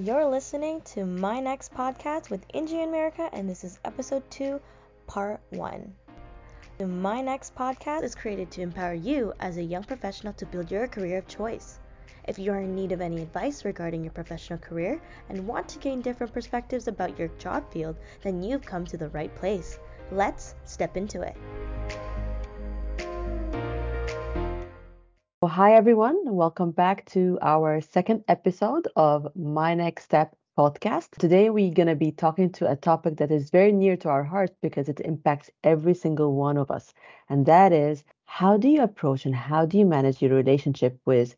You're listening to MiNext podcast with Inji America, and this is episode two, part one. The MiNext podcast is created to empower you as a young professional to build your career of choice. If you are in need of any advice regarding your professional career and want to gain different perspectives about your job field, then you've come to the right place. Let's step into it. Well, hi, everyone. Welcome back to our second episode of My Next Step podcast. Today, we're going to be talking to a topic that is very near to our hearts because it impacts every single one of us. And that is how do you approach and how do you manage your relationship with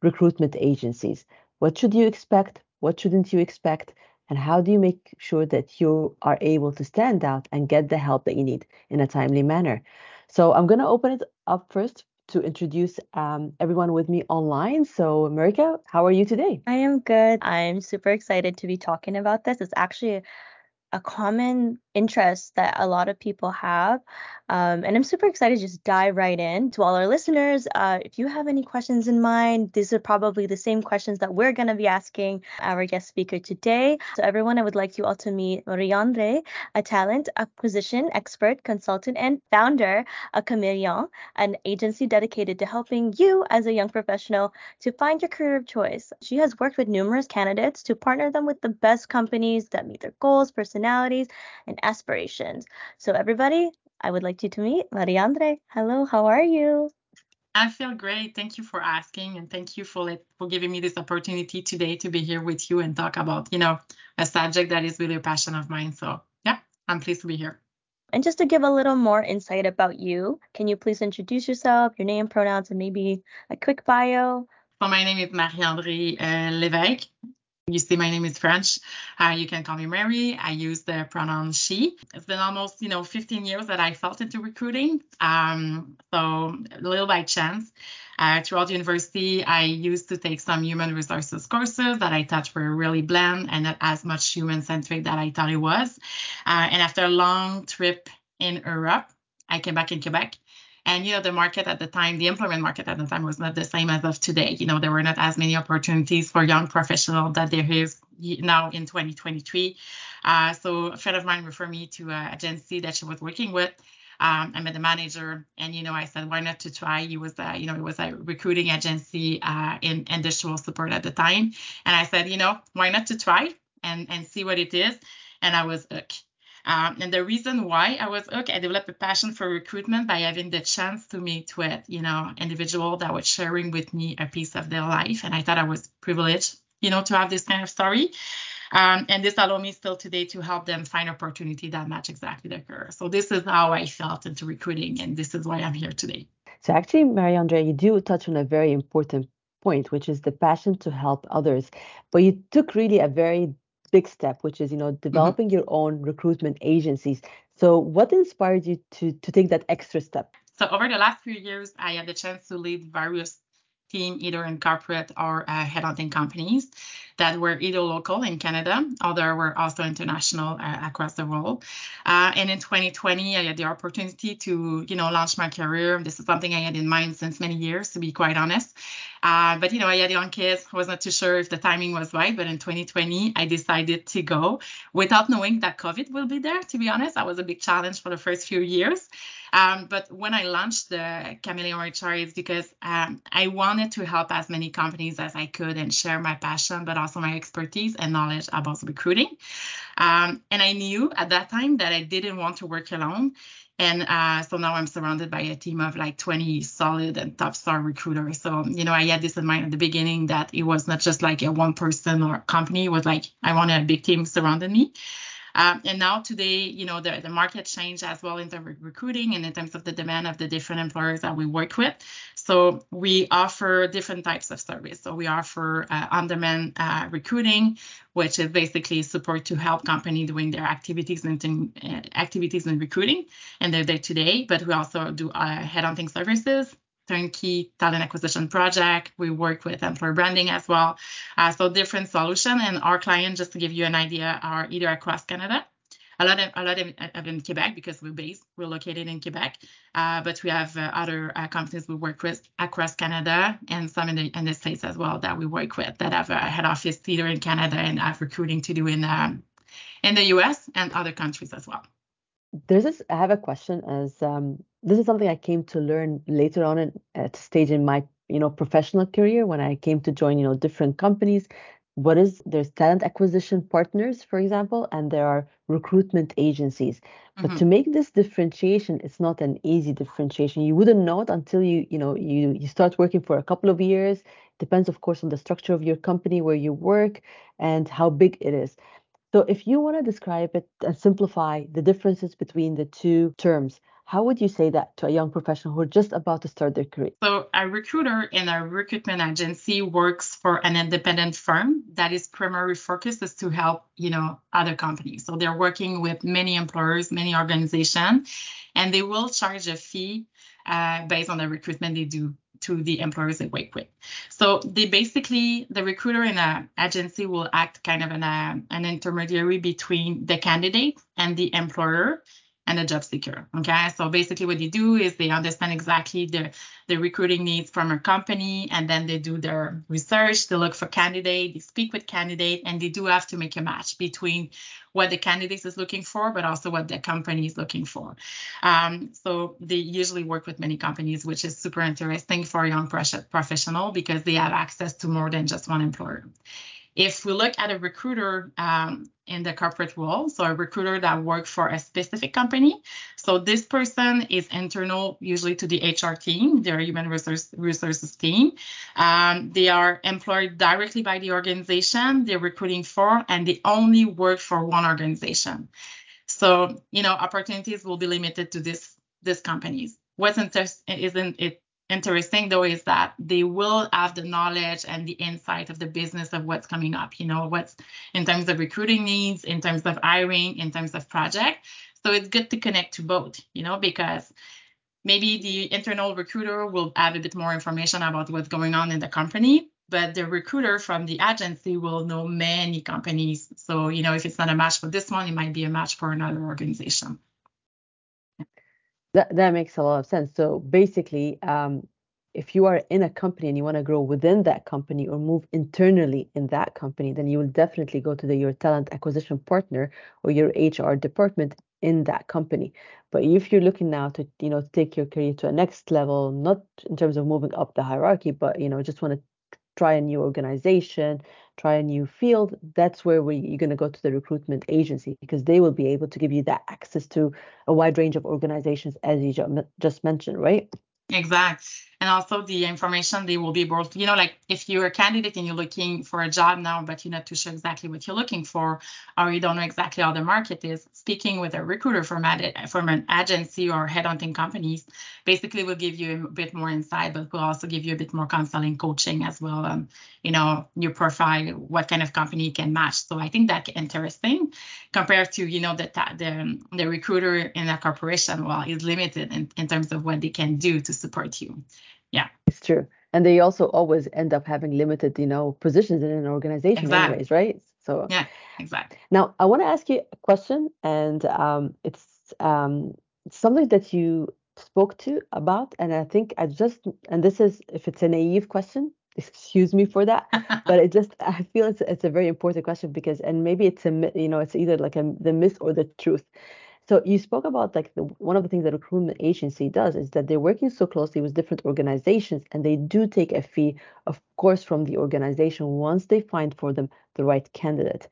recruitment agencies? What should you expect? What shouldn't you expect? And how do you make sure that you are able to stand out and get the help that you need in a timely manner? So, I'm going to open it up first to introduce um, everyone with me online. So, Marika, how are you today? I am good. I'm super excited to be talking about this. It's actually a common interest that a lot of people have. Um, and I'm super excited to just dive right in. To all our listeners, uh, if you have any questions in mind, these are probably the same questions that we're going to be asking our guest speaker today. So, everyone, I would like you all to meet Marie-Andree, a talent acquisition expert, consultant, and founder of Cameleon, an agency dedicated to helping you as a young professional to find your career of choice. She has worked with numerous candidates to partner them with the best companies that meet their goals, personalities, and aspirations. So, everybody, I would like you to meet Marie-Andree. Hello, how are you? I feel great. Thank you for asking, and thank you for for giving me this opportunity today to be here with you and talk about you know a subject that is really a passion of mine. So yeah, I'm pleased to be here. And just to give a little more insight about you, can you please introduce yourself, your name, pronouns, and maybe a quick bio? So my name is Marie-André uh, Lévesque. You see, my name is French. Uh, you can call me Mary. I use the pronoun she. It's been almost, you know, 15 years that I felt into recruiting. Um, so a little by chance. Uh, throughout university, I used to take some human resources courses that I thought were really bland and not as much human centric that I thought it was. Uh, and after a long trip in Europe, I came back in Quebec and you know, the market at the time, the employment market at the time was not the same as of today. You know, there were not as many opportunities for young professionals that there is now in 2023. Uh, so a friend of mine referred me to an agency that she was working with. Um, I met the manager, and you know, I said, why not to try? He was, a, you know, it was a recruiting agency uh, in industrial support at the time, and I said, you know, why not to try and and see what it is? And I was hooked. Um, and the reason why I was okay, I developed a passion for recruitment by having the chance to meet with, you know, individual that was sharing with me a piece of their life. And I thought I was privileged, you know, to have this kind of story. Um, and this allowed me still today to help them find opportunity that match exactly their career. So this is how I felt into recruiting, and this is why I'm here today. So actually, Marie-Andree, you do touch on a very important point, which is the passion to help others. But you took really a very big step, which is you know mm-hmm. developing mm-hmm. your own recruitment agencies. So, what inspired you to to take that extra step? So, over the last few years, I had the chance to lead various team either in corporate or uh, headhunting companies that were either local in Canada or were also international uh, across the world. Uh, and in 2020, I had the opportunity to, you know, launch my career. This is something I had in mind since many years, to be quite honest. Uh, but you know, I had young kids. I was not too sure if the timing was right. But in 2020, I decided to go without knowing that COVID will be there. To be honest, that was a big challenge for the first few years. Um, but when I launched the CameleonHR, it's because um, I wanted to help as many companies as I could and share my passion, but also my expertise and knowledge about recruiting. Um, and I knew at that time that I didn't want to work alone. And uh, so now I'm surrounded by a team of like 20 solid and top star recruiters. So, you know, I had this in mind at the beginning that it was not just like a one person or company, it was like I wanted a big team surrounding me. Um, and now today, you know, the, the market changed as well in of recruiting and in terms of the demand of the different employers that we work with. So we offer different types of service. So we offer uh, on-demand uh, recruiting, which is basically support to help company doing their activities and uh, activities in recruiting and their day-to-day. But we also do uh, headhunting services turnkey talent acquisition project. We work with employer branding as well. Uh, so different solution and our clients, just to give you an idea, are either across Canada a lot of a lot of, of in Quebec because we're based, we're located in Quebec. Uh, but we have uh, other uh, companies we work with across Canada and some in the in the states as well that we work with that have a head office either in Canada and have recruiting to do in um, in the US and other countries as well. There's this. I have a question. As um, this is something I came to learn later on in, at stage in my you know professional career when I came to join you know different companies what is there's talent acquisition partners for example and there are recruitment agencies but mm-hmm. to make this differentiation it's not an easy differentiation you wouldn't know it until you you know you you start working for a couple of years depends of course on the structure of your company where you work and how big it is so if you want to describe it and simplify the differences between the two terms how would you say that to a young professional who are just about to start their career? So, a recruiter in a recruitment agency works for an independent firm that is primary focus is to help, you know, other companies. So, they're working with many employers, many organizations, and they will charge a fee uh, based on the recruitment they do to the employers they work with. So they basically, the recruiter in an agency will act kind of an, an intermediary between the candidate and the employer and a job seeker. Okay. So basically what they do is they understand exactly the, the recruiting needs from a company and then they do their research, they look for candidate, they speak with candidate, and they do have to make a match between what the candidate is looking for, but also what the company is looking for. Um, so they usually work with many companies, which is super interesting for a young professional because they have access to more than just one employer. If we look at a recruiter um, in the corporate world, so a recruiter that works for a specific company, so this person is internal usually to the HR team, their human resource, resources team. Um, they are employed directly by the organization they're recruiting for, and they only work for one organization. So, you know, opportunities will be limited to this this companies. What's interesting isn't it interesting though is that they will have the knowledge and the insight of the business of what's coming up you know what's in terms of recruiting needs in terms of hiring in terms of project. So it's good to connect to both you know because maybe the internal recruiter will have a bit more information about what's going on in the company but the recruiter from the agency will know many companies. So you know if it's not a match for this one it might be a match for another organization that that makes a lot of sense. So basically, um, if you are in a company and you want to grow within that company or move internally in that company, then you will definitely go to the, your talent acquisition partner or your HR department in that company. But if you're looking now to, you know, take your career to a next level, not in terms of moving up the hierarchy, but you know, just want to try a new organization, try a new field, that's where we, you're going to go to the recruitment agency because they will be able to give you that access to a wide range of organizations, as you just mentioned, right? Exact and also the information they will be able to, you know, like if you're a candidate and you're looking for a job now, but you're not too sure exactly what you're looking for, or you don't know exactly how the market is, speaking with a recruiter from, ad, from an agency or headhunting companies basically will give you a bit more insight, but will also give you a bit more counseling coaching as well. Um, you know, your profile, what kind of company can match. So I think that's interesting compared to, you know, the, the, the recruiter in a corporation, well, is limited in, in terms of what they can do to support you. Yeah. It's true. And they also always end up having limited, you know, positions in an organization exactly. anyways, right? So Yeah, exactly. Now I want to ask you a question and um it's um something that you spoke to about and I think I just and this is if it's a naive question, excuse me for that but it just i feel it's, it's a very important question because and maybe it's a you know it's either like a, the myth or the truth so you spoke about like the, one of the things that recruitment agency does is that they're working so closely with different organizations and they do take a fee, of course, from the organization once they find for them the right candidate.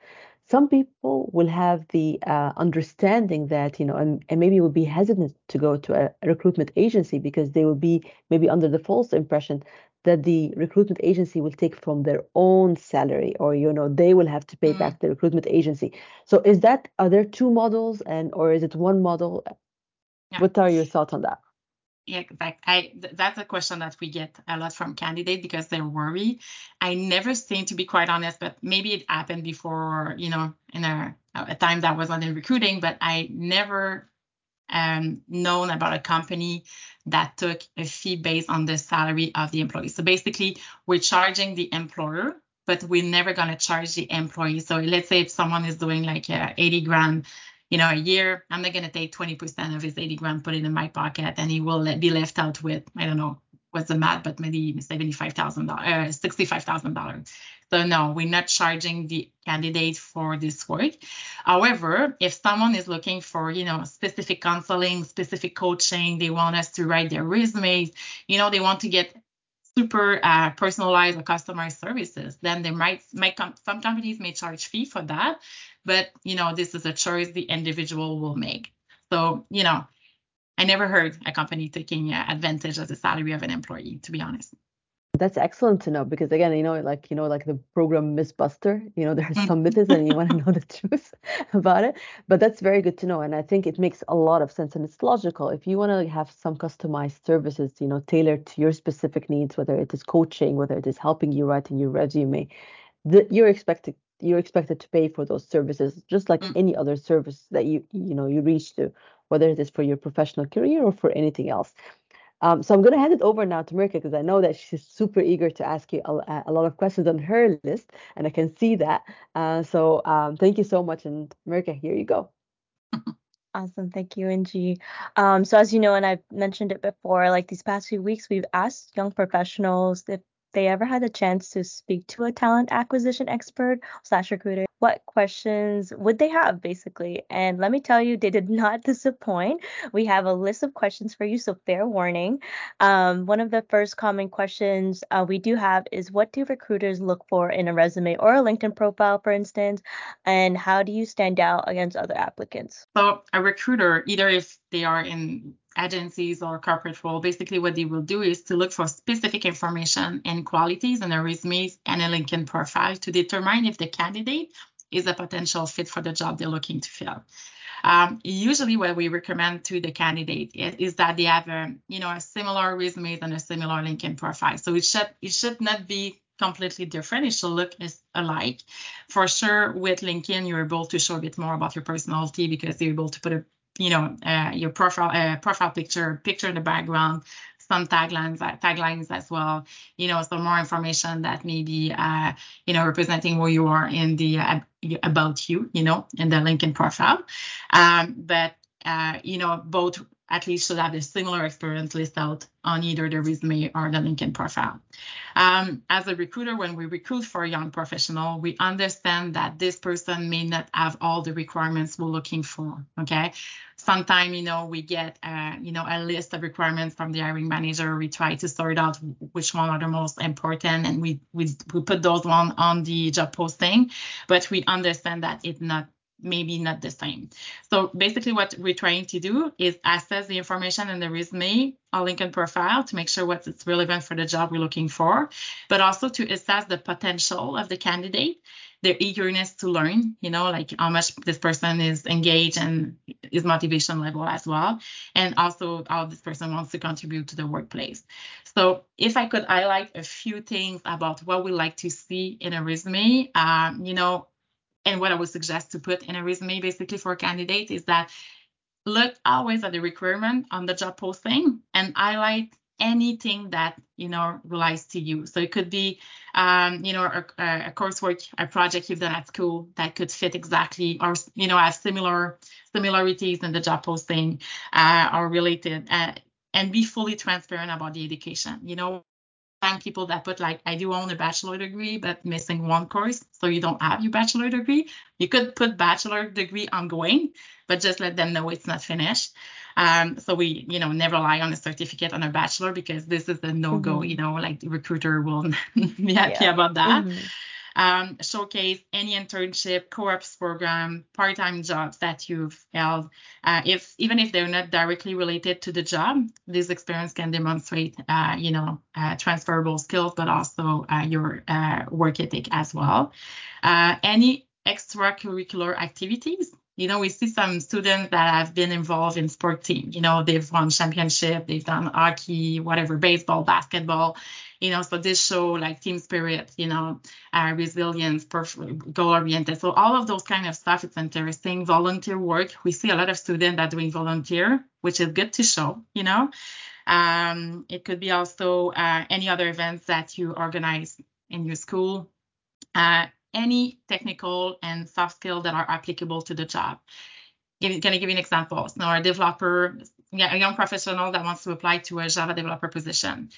Some people will have the uh, understanding that, you know, and, and maybe will be hesitant to go to a, a recruitment agency because they will be maybe under the false impression that the recruitment agency will take from their own salary or you know they will have to pay mm. back the recruitment agency so is that are there two models and or is it one model yeah. what are your thoughts on that yeah. I th- that's a question that we get a lot from candidates because they're worried. I never seem to be quite honest, but maybe it happened before, you know, in a, a time that was not in recruiting, but I never um, known about a company that took a fee based on the salary of the employee. So basically, we're charging the employer, but we're never going to charge the employee. So let's say if someone is doing like uh, 80 grand you know, a year, I'm not going to take 20% of his 80 grand, put it in my pocket, and he will be left out with, I don't know what's the math, but maybe $75,000, uh, $65,000. So no, we're not charging the candidate for this work. However, if someone is looking for, you know, specific counseling, specific coaching, they want us to write their resumes, you know, they want to get super uh, personalized or customized services, then they might, might some companies may charge fee for that. But, you know, this is a choice the individual will make. So, you know, I never heard a company taking advantage of the salary of an employee, to be honest. That's excellent to know because again, you know, like you know, like the program Mythbuster, you know, there's some myths and you want to know the truth about it. But that's very good to know, and I think it makes a lot of sense and it's logical. If you want to have some customized services, you know, tailored to your specific needs, whether it is coaching, whether it is helping you writing your resume, that you're expected you're expected to pay for those services just like mm. any other service that you you know you reach to, whether it is for your professional career or for anything else. Um, so I'm going to hand it over now to Mirka because I know that she's super eager to ask you a, a, lot of questions on her list, and I can see that. Uh, so um, thank you so much, and Mirka, here you go. Awesome. Thank you, Angie. Um, so as you know, and I've mentioned it before, like these past few weeks, we've asked young professionals if they ever had the chance to speak to a talent acquisition expert slash recruiter, what questions would they have basically? And let me tell you, they did not disappoint. We have a list of questions for you, so fair warning. Um, one of the first common questions uh, we do have is what do recruiters look for in a resume or a LinkedIn profile, for instance? And how do you stand out against other applicants? So, a recruiter, either if they are in agencies or corporate role, basically what they will do is to look for specific information and qualities in a resume and a LinkedIn profile to determine if the candidate is a potential fit for the job they're looking to fill. Um, usually what we recommend to the candidate is, is, that they have a, you know, a similar resume and a similar LinkedIn profile. So it should, it should not be completely different. It should look alike. For sure, with LinkedIn, you're able to show a bit more about your personality because you're able to put a you know, uh, your profile uh, profile picture, picture in the background, some taglines uh, taglines as well. You know, some more information that maybe uh, you know representing who you are in the uh, about you, you know, in the LinkedIn profile. Um, but uh, you know, both at least should have a similar experience list out on either the resume or the LinkedIn profile. Um, as a recruiter, when we recruit for a young professional, we understand that this person may not have all the requirements we're looking for. Okay. Sometimes, you know, we get, uh, you know, a list of requirements from the hiring manager. We try to sort out which one are the most important, and we we, we put those one on the job posting. But we understand that it's not maybe not the same. So basically what we're trying to do is assess the information in the resume or LinkedIn profile to make sure what is relevant for the job we're looking for, but also to assess the potential of the candidate, their eagerness to learn, you know, like how much this person is engaged and his motivation level as well, and also how this person wants to contribute to the workplace. So if I could highlight a few things about what we like to see in a resume, um, you know, and what I would suggest to put in a resume basically for a candidate is that look always at the requirement on the job posting and highlight anything that you know relates to you. So it could be um, you know a, a, coursework a project you've done at school that could fit exactly or you know have similar similarities in the job posting uh, or related uh, and be fully transparent about the education. You know find people that put like I do own a bachelor degree but missing one course, so you don't have your bachelor degree. You could put bachelor degree ongoing, but just let them know it's not finished. Um, so we, you know, never rely on a certificate on a bachelor because this is a no-go. Mm-hmm. You know, like the recruiter will be happy yeah. about that. Mm-hmm um, showcase any internship, co-ops program, part-time jobs that you've held. Uh, if even if they're not directly related to the job, this experience can demonstrate, uh, you know, uh, transferable skills, but also uh, your uh, work ethic as well. Uh, any extracurricular activities you know, we see some students that have been involved in sport team. You know, they've won championship, they've done hockey, whatever, baseball, basketball. You know, so this show like team spirit, you know, uh, resilience, goal oriented. So all of those kind of stuff, it's interesting. Volunteer work, we see a lot of students that are doing volunteer, which is good to show. You know, um, it could be also uh, any other events that you organize in your school. Uh, any technical and soft skills that are applicable to the job. going to give you an example. So a developer, a young professional that wants to apply to a Java developer position.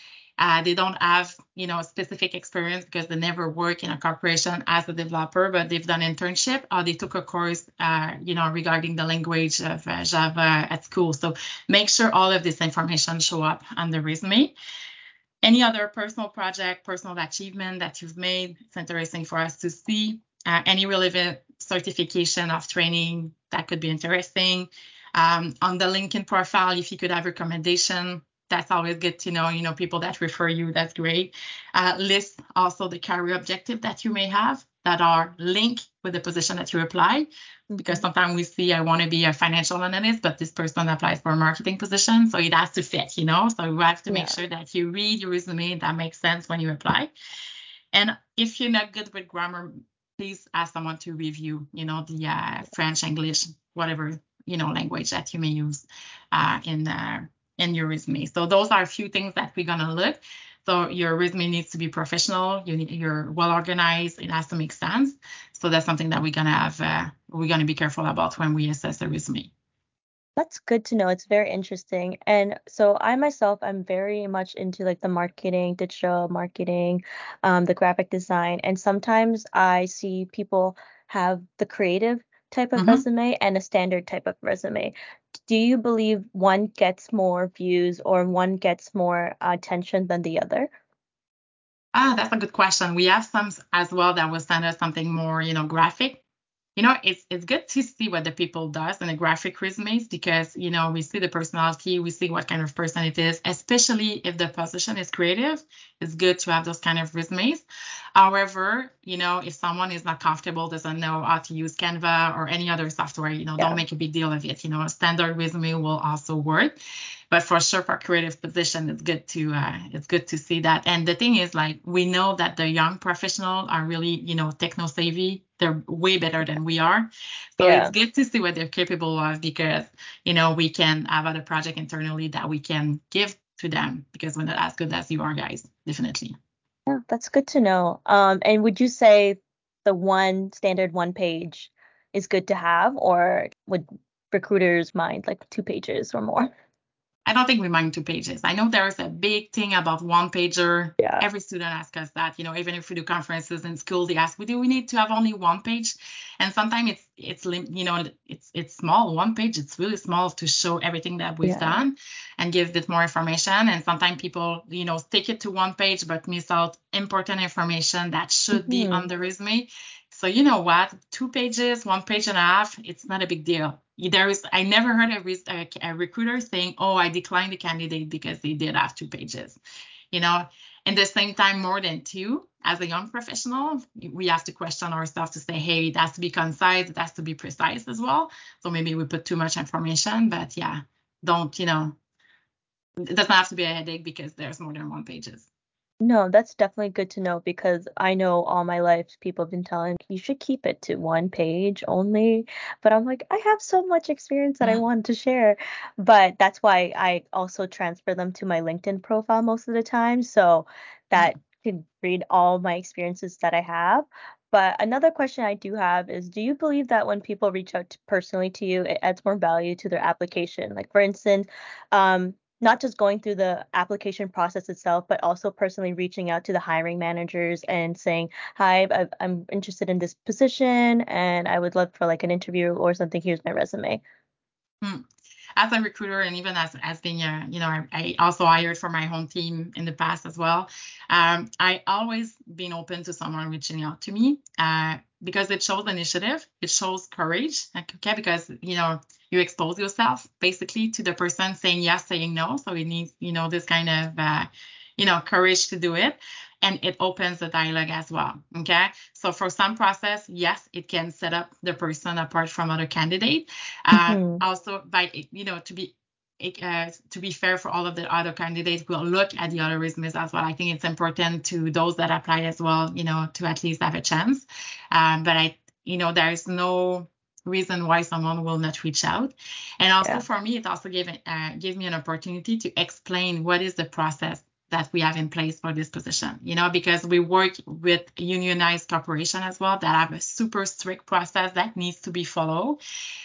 Uh, they don't have, you know, specific experience because they never work in a corporation as a developer, but they've done internship or they took a course, uh, you know, regarding the language of uh, Java at school. So make sure all of this information show up on the resume. Any other personal project, personal achievement that you've made, it's interesting for us to see. Uh, any relevant certification of training that could be interesting. Um, on the LinkedIn profile, if you could have recommendation, that's always good to know. You know, people that refer you, that's great. Uh, list also the career objective that you may have that are linked with the position that you apply. Because sometimes we see I want to be a financial analyst, but this person applies for a marketing position, so it has to fit, you know. So you have to yeah. make sure that you read your resume that makes sense when you apply. And if you're not good with grammar, please ask someone to review, you know, the uh, French, English, whatever you know language that you may use uh, in uh, in your resume. So those are a few things that we're gonna look. So your resume needs to be professional. You need, you're well organized. It has to make sense. So that's something that we're gonna have. Uh, we're gonna be careful about when we assess the resume. That's good to know. It's very interesting. And so I myself, I'm very much into like the marketing, digital marketing, um, the graphic design. And sometimes I see people have the creative type of mm-hmm. resume and a standard type of resume. Do you believe one gets more views or one gets more attention than the other? Ah, that's a good question. We have some as well that will send us something more, you know, graphic you know it's it's good to see what the people does in the graphic resumes because you know we see the personality we see what kind of person it is especially if the position is creative it's good to have those kind of resumes. However you know if someone is not comfortable doesn't know how to use Canva or any other software you know yeah. don't make a big deal of it. You know a standard resume will also work. But for sure for creative position it's good to uh, it's good to see that. And the thing is like we know that the young professionals are really you know techno savvy they're way better than we are. So yeah. it's good to see what they're capable of because you know we can have other project internally that we can give to them because we're not as good as you are guys definitely. Yeah that's good to know. Um and would you say the one standard one page is good to have or would recruiters mind like two pages or more I don't think we mind two pages. I know there's a big thing about one pager. Yeah. Every student asks us that, you know, even if we do conferences in school, they ask, we do we need to have only one page? And sometimes it's it's you know it's it's small one page. It's really small to show everything that we've yeah. done and give a bit more information. And sometimes people you know stick it to one page but miss out important information that should mm-hmm. be on the resume. So you know what? Two pages, one page and a half, it's not a big deal there is i never heard a, a, a, recruiter saying oh i declined the candidate because they did have two pages you know? And the same time more than two as a young professional we have to question ourselves to say hey it has to be concise it has to be precise as well. So maybe we put too much information but yeah don't you know it doesn't have to be a headache because there's more than one pages no, that's definitely good to know because I know all my life people have been telling you should keep it to one page only. But I'm like, I have so much experience that I mm-hmm. want to share. But that's why I also transfer them to my LinkedIn profile most of the time. So that mm-hmm. can read all my experiences that I have. But another question I do have is do you believe that when people reach out to personally to you, it adds more value to their application? Like, for instance, um, not just going through the application process itself, but also personally reaching out to the hiring managers and saying, "Hi, I'm interested in this position, and I would love for like an interview or something. Here's my resume." Hmm. As a recruiter, and even as as being a, you know, I, I also hired for my home team in the past as well. Um, I always been open to someone reaching out to me uh, because it shows initiative, it shows courage. Okay, because you know you expose yourself basically to the person saying yes, saying no. So it needs, you know, this kind of, uh, you know, courage to do it. And it opens the dialogue as well. Okay. So for some process, yes, it can set up the person apart from other candidate. Uh, mm-hmm. Also, by, you know, to be uh, to be fair for all of the other candidates, we'll look at the other resumes as well. I think it's important to those that apply as well, you know, to at least have a chance. Um, but I, you know, there is no reason why someone will not reach out. And also yeah. for me, it also gave uh, gave me an opportunity to explain what is the process that we have in place for this position, you know, because we work with unionized corporation as well that have a super strict process that needs to be followed.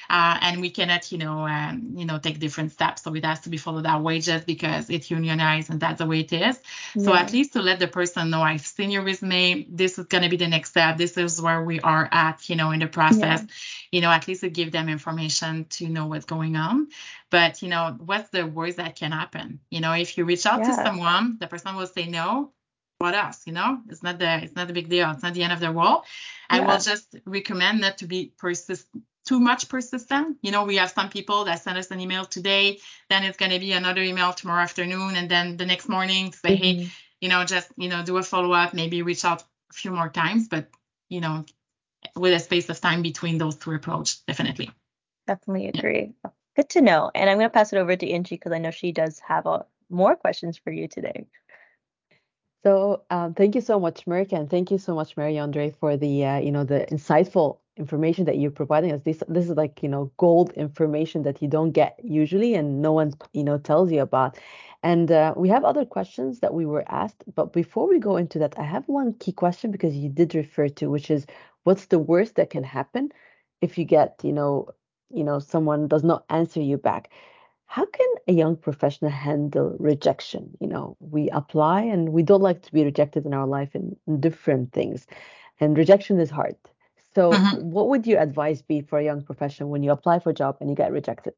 Uh, and we cannot, you know, um, you know, take different steps. So it has to be followed our wages because it's unionized and that's the way it is. Yeah. So at least to let the person know, I've seen your resume. This is going to be the next step. This is where we are at, you know, in the process. Yeah. You know, at least to give them information to know what's going on. But you know, what's the worst that can happen? You know, if you reach out yeah. to someone, the person will say no. What else? You know, it's not the it's not a big deal. It's not the end of the world. I will just recommend not to be persist too much persistent. You know, we have some people that send us an email today, then it's going to be another email tomorrow afternoon, and then the next morning to say, mm-hmm. hey, you know, just you know, do a follow up, maybe reach out a few more times, but you know, with a space of time between those two approaches, definitely. Definitely agree. Yeah. Good to know. And I'm going to pass it over to Angie because I know she does have a, more questions for you today. So um, thank you so much, Merck, and thank you so much, Marie-Andree, for the uh, you know the insightful information that you're providing us. This this is like you know gold information that you don't get usually, and no one you know tells you about. And uh, we have other questions that we were asked, but before we go into that, I have one key question because you did refer to, which is what's the worst that can happen if you get you know you know someone does not answer you back how can a young professional handle rejection you know we apply and we don't like to be rejected in our life in, in different things and rejection is hard so mm-hmm. what would your advice be for a young professional when you apply for a job and you get rejected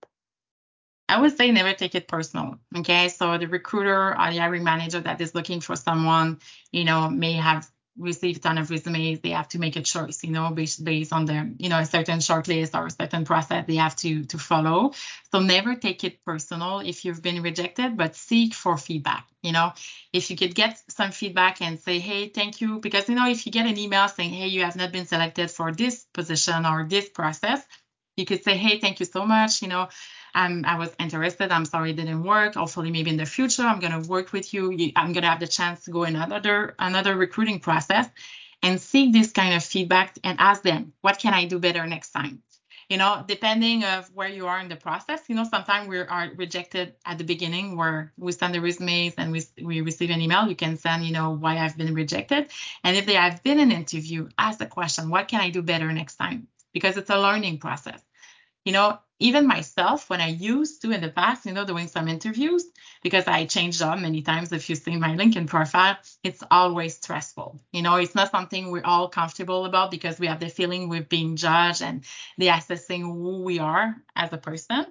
I would say never take it personal. Okay. So the recruiter or the hiring manager that is looking for someone, you know, may have receive ton of resumes, they have to make a choice, you know, based, based on the, you know, a certain shortlist or a certain process they have to to follow. So never take it personal if you've been rejected, but seek for feedback. You know, if you could get some feedback and say, hey, thank you, because you know, if you get an email saying, hey, you have not been selected for this position or this process, you could say, hey, thank you so much. You know, I'm, I was interested. I'm sorry it didn't work. Hopefully, maybe in the future, I'm going to work with you. I'm going to have the chance to go in another another recruiting process and seek this kind of feedback and ask them, what can I do better next time? You know, depending of where you are in the process, you know, sometimes we are rejected at the beginning where we send the resumes and we, we receive an email. You can send, you know, why I've been rejected. And if they have been an interview, ask the question, what can I do better next time? Because it's a learning process. You know, even myself, when I used to in the past, you know, doing some interviews, because I changed job many times, if you see my LinkedIn profile, it's always stressful. You know, it's not something we're all comfortable about because we have the feeling we're being judged and they're assessing who we are as a person.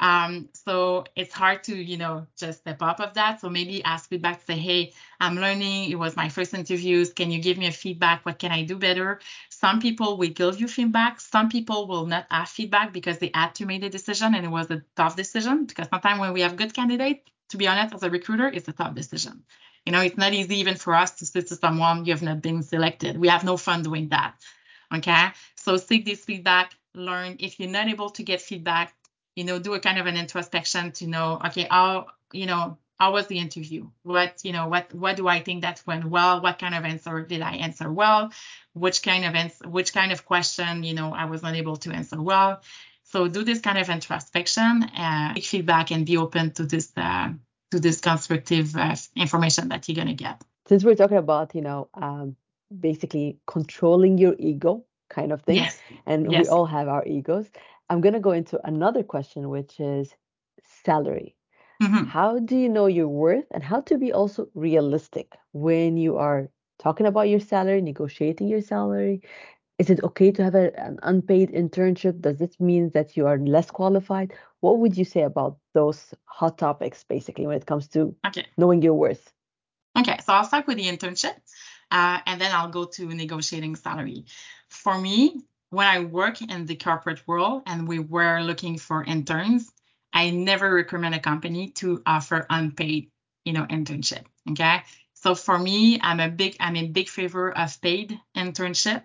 Um, so it's hard to, you know, just step up of that. So maybe ask feedback, say, hey, I'm learning. It was my first interviews. Can you give me a feedback? What can I do better? Some people will give you feedback. Some people will not have feedback because they had to make the decision and it was a tough decision. Because sometimes when we have good candidates, to be honest, as a recruiter, it's a tough decision. You know, it's not easy even for us to say to someone you have not been selected. We have no fun doing that. Okay. So seek this feedback, learn. If you're not able to get feedback, you know, do a kind of an introspection to know, okay, how, you know, how was the interview? What, you know, what what do I think that went well? What kind of answer did I answer well? Which kind of answer, which kind of question, you know, I was not able to answer well. So do this kind of introspection, uh, feedback, and be open to this uh, to this constructive uh, information that you're gonna get. Since we're talking about, you know, um, basically controlling your ego kind of thing, yes. and yes. we all have our egos. I'm gonna go into another question, which is salary. Mm-hmm. How do you know your worth and how to be also realistic when you are talking about your salary, negotiating your salary? Is it okay to have a, an unpaid internship? Does this mean that you are less qualified? What would you say about those hot topics, basically, when it comes to okay. knowing your worth? Okay, so I'll start with the internship uh, and then I'll go to negotiating salary. For me, when I work in the corporate world and we were looking for interns, I never recommend a company to offer unpaid, you know, internship. Okay. So for me, I'm a big, I'm in big favor of paid internship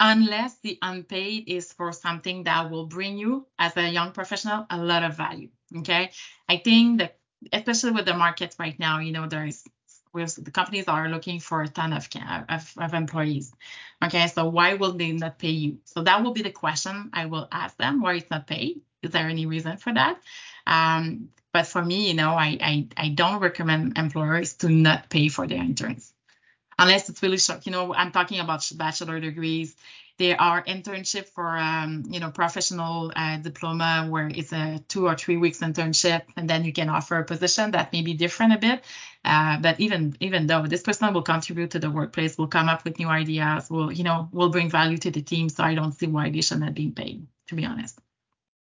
unless the unpaid is for something that will bring you as a young professional a lot of value. Okay. I think that especially with the market right now, you know, there's the companies are looking for a ton of, of, of employees. Okay, so why will they not pay you? So that will be the question I will ask them. Why it's not paid? Is there any reason for that? Um, But for me, you know, I, I, I don't recommend employers to not pay for their interns unless it's really short. You know, I'm talking about bachelor degrees. There are internship for, um, you know, professional uh, diploma where it's a two or three weeks internship, and then you can offer a position that may be different a bit. Uh, but even even though this person will contribute to the workplace, will come up with new ideas, will you know, will bring value to the team. So I don't see why they should not be paid, to be honest.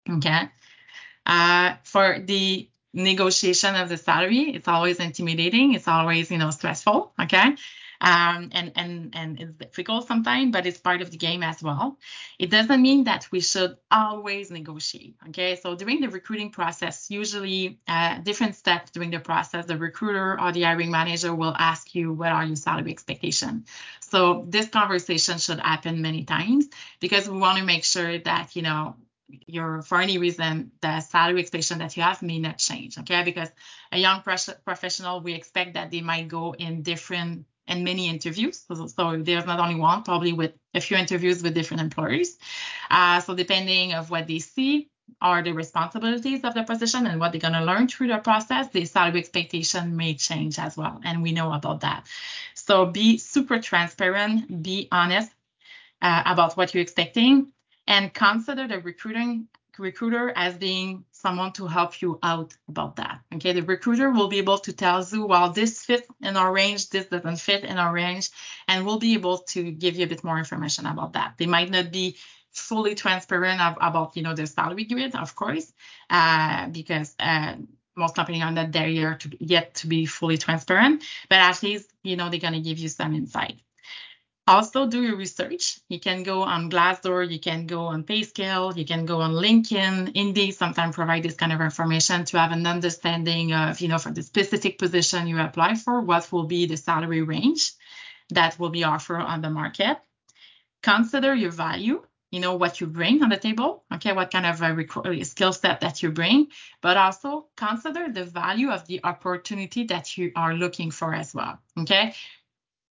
Okay. Uh, for the negotiation of the salary, it's always intimidating. It's always, you know, stressful. Okay um, and and and it's difficult sometimes, but it's part of the game as well. It doesn't mean that we should always negotiate. Okay, so during the recruiting process, usually uh, different steps during the process, the recruiter or the hiring manager will ask you what are your salary expectations. So this conversation should happen many times because we want to make sure that you know your for any reason the salary expectation that you have may not change okay because a young professional we expect that they might go in different and many interviews. So, so, there's not only one, probably with a few interviews with different employers. Uh, so depending of what they see are the responsibilities of the position and what they're going to learn through the process, the salary expectation may change as well. And we know about that. So be super transparent, be honest uh, about what you're expecting, and consider the recruiting recruiter as being someone to help you out about that. Okay, the recruiter will be able to tell you, well, this fits in our range, this doesn't fit in our range, and we'll be able to give you a bit more information about that. They might not be fully transparent about, you know, their salary grid, of course, uh, because uh, most companies are not there yet to, yet to be fully transparent, but at least, you know, they're going to give you some insight. Also, do your research. You can go on Glassdoor, you can go on PayScale, you can go on LinkedIn. Indeed, sometimes provide this kind of information to have an understanding of, you know, for the specific position you apply for, what will be the salary range that will be offered on the market. Consider your value, you know, what you bring on the table, okay, what kind of a uh, skill set that you bring, but also consider the value of the opportunity that you are looking for as well, okay?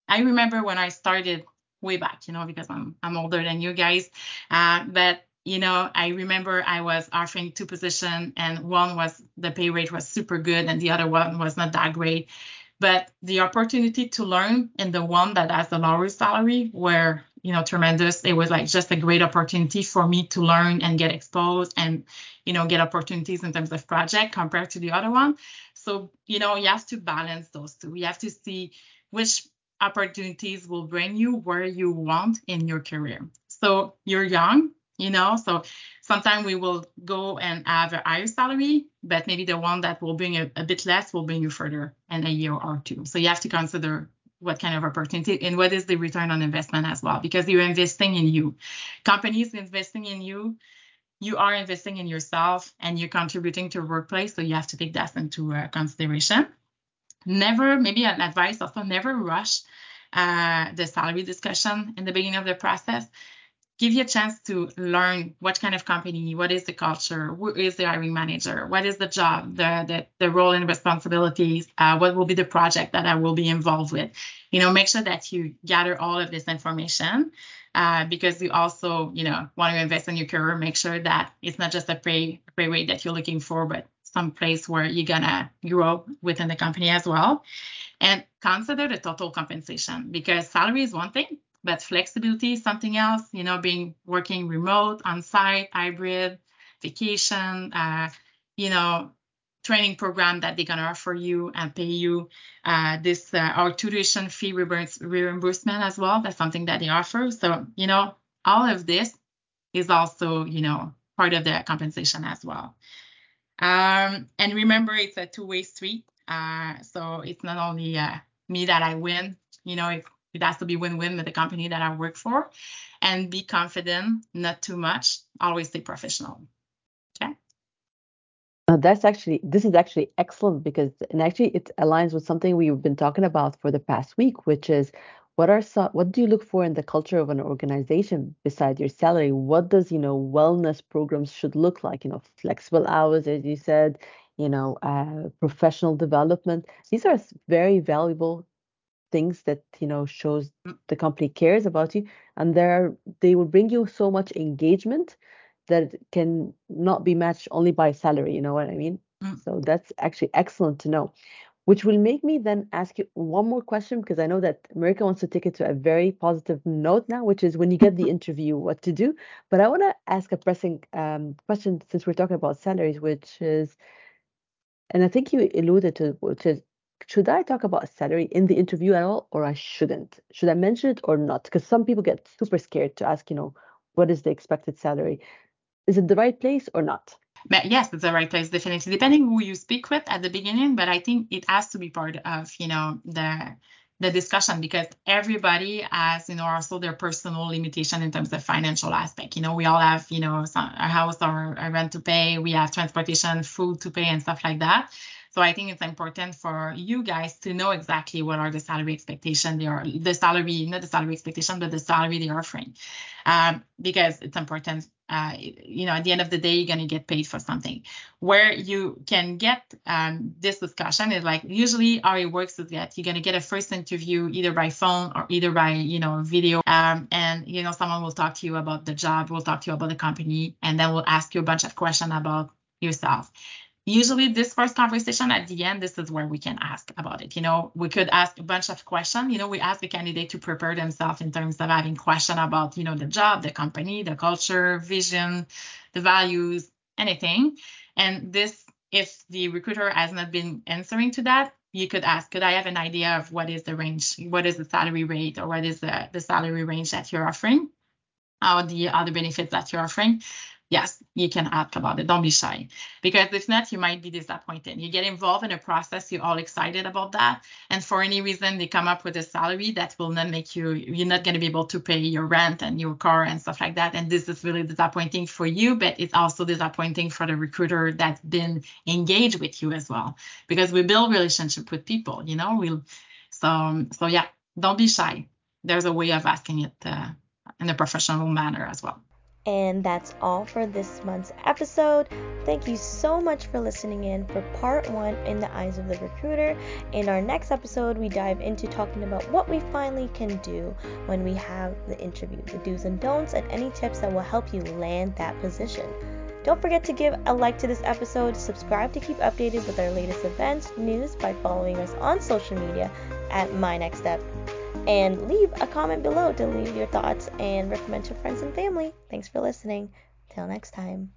I remember when I started way back, you know, because I'm I'm older than you guys. Uh, but you know, I remember I was offering two positions, and one was the pay rate was super good, and the other one was not that great. But the opportunity to learn in the one that has the lower salary were, you know, tremendous. It was like just a great opportunity for me to learn and get exposed and, you know, get opportunities in terms of project compared to the other one. So, you know, you have to balance those two. You have to see which opportunities will bring you where you want in your career. So you're young, you know, so sometimes we will go and have a higher salary, but maybe the one that will bring a, a bit less will bring you further in a year or two. So you have to consider what kind of opportunity and what is the return on investment as well, because you're investing in you. Companies investing in you, you are investing in yourself and you're contributing to workplace. So you have to take that into uh, consideration never, maybe an advice also, never rush uh, the salary discussion in the beginning of the process. Give you a chance to learn what kind of company, what is the culture, who is the hiring manager, what is the job, the the, the role and responsibilities, uh, what will be the project that I will be involved with. You know, make sure that you gather all of this information uh, because you also, you know, want to invest in your career. Make sure that it's not just a pay pay rate that you're looking for, but some place where you're gonna grow within the company as well. And consider the total compensation because salary is one thing, but flexibility is something else. You know, being working remote, on site, hybrid, vacation, uh, you know, training program that they're gonna offer you and pay you uh, this uh, our tuition fee reimbursement as well. That's something that they offer. So you know, all of this is also you know part of the compensation as well. Um, and remember, it's a two-way street. Uh, so it's not only uh, me that I win. You know, it, it has to be win-win with the company that I work for, and be confident, not too much. Always stay professional. Okay. Uh, that's actually this is actually excellent because and actually it aligns with something we've been talking about for the past week, which is what are some what do you look for in the culture of an organization besides your salary? What does you know wellness programs should look like? You know flexible hours as you said you know uh, professional development. These are very valuable things that you know shows mm. the company cares about you and there they will bring you so much engagement that can not be matched only by salary you know what i mean? Mm. So that's actually excellent to know which will make me then ask you one more question because I know that Marika wants to take it to a very positive note now, which is when you get the interview, what to do. But I want to ask a pressing um, question since we're talking about salaries, which is, and I think you alluded to, which is, should I talk about salary in the interview at all, or I shouldn't? Should I mention it or not? Because some people get super scared to ask, you know, what is the expected salary? Is it the right place or not? But yes, it's the right place, definitely, depending who you speak with at the beginning. But I think it has to be part of, you know, the the discussion because everybody has, you know, also their personal limitation in terms of financial aspect. You know, we all have, you know, a house or a rent to pay, we have transportation, food to pay, and stuff like that. So I think it's important for you guys to know exactly what are the salary expectation they are, the salary, not the salary expectation, but the salary they're offering, um, because it's important. Uh, you know, at the end of the day, you're going to get paid for something. Where you can get um, this discussion is like usually how it works is that you're going to get a first interview either by phone or either by you know video, um, and you know someone will talk to you about the job, will talk to you about the company, and then will ask you a bunch of questions about yourself usually this first conversation at the end this is where we can ask about it you know? We could ask a bunch of questions you know? We ask the candidate to prepare themselves in terms of having question about you know the job the company the culture vision the values anything. And this if the recruiter has not been answering to that you could ask could i have an idea of what is the range what is the salary rate or what is the, the salary range that you're offering? Or the other benefits that you're offering yes, you can ask about it. Don't be shy. Because if not, you might be disappointed. You get involved in a process, you're all excited about that. And for any reason, they come up with a salary that will not make you, you're not going to be able to pay your rent and your car and stuff like that. And this is really disappointing for you, but it's also disappointing for the recruiter that's been engaged with you as well. Because we build relationship with people, you know, we so, so yeah, don't be shy. There's a way of asking it uh, in a professional manner as well. And that's all for this month's episode. Thank you so much for listening in for part one in the eyes of the recruiter. In our next episode, we dive into talking about what we finally can do when we have the interview, the do's and don'ts, and any tips that will help you land that position. Don't forget to give a like to this episode, subscribe to keep updated with our latest events, news by following us on social media at MiNext Step and leave a comment below to leave your thoughts and recommend to friends and family. Thanks for listening. Till next time.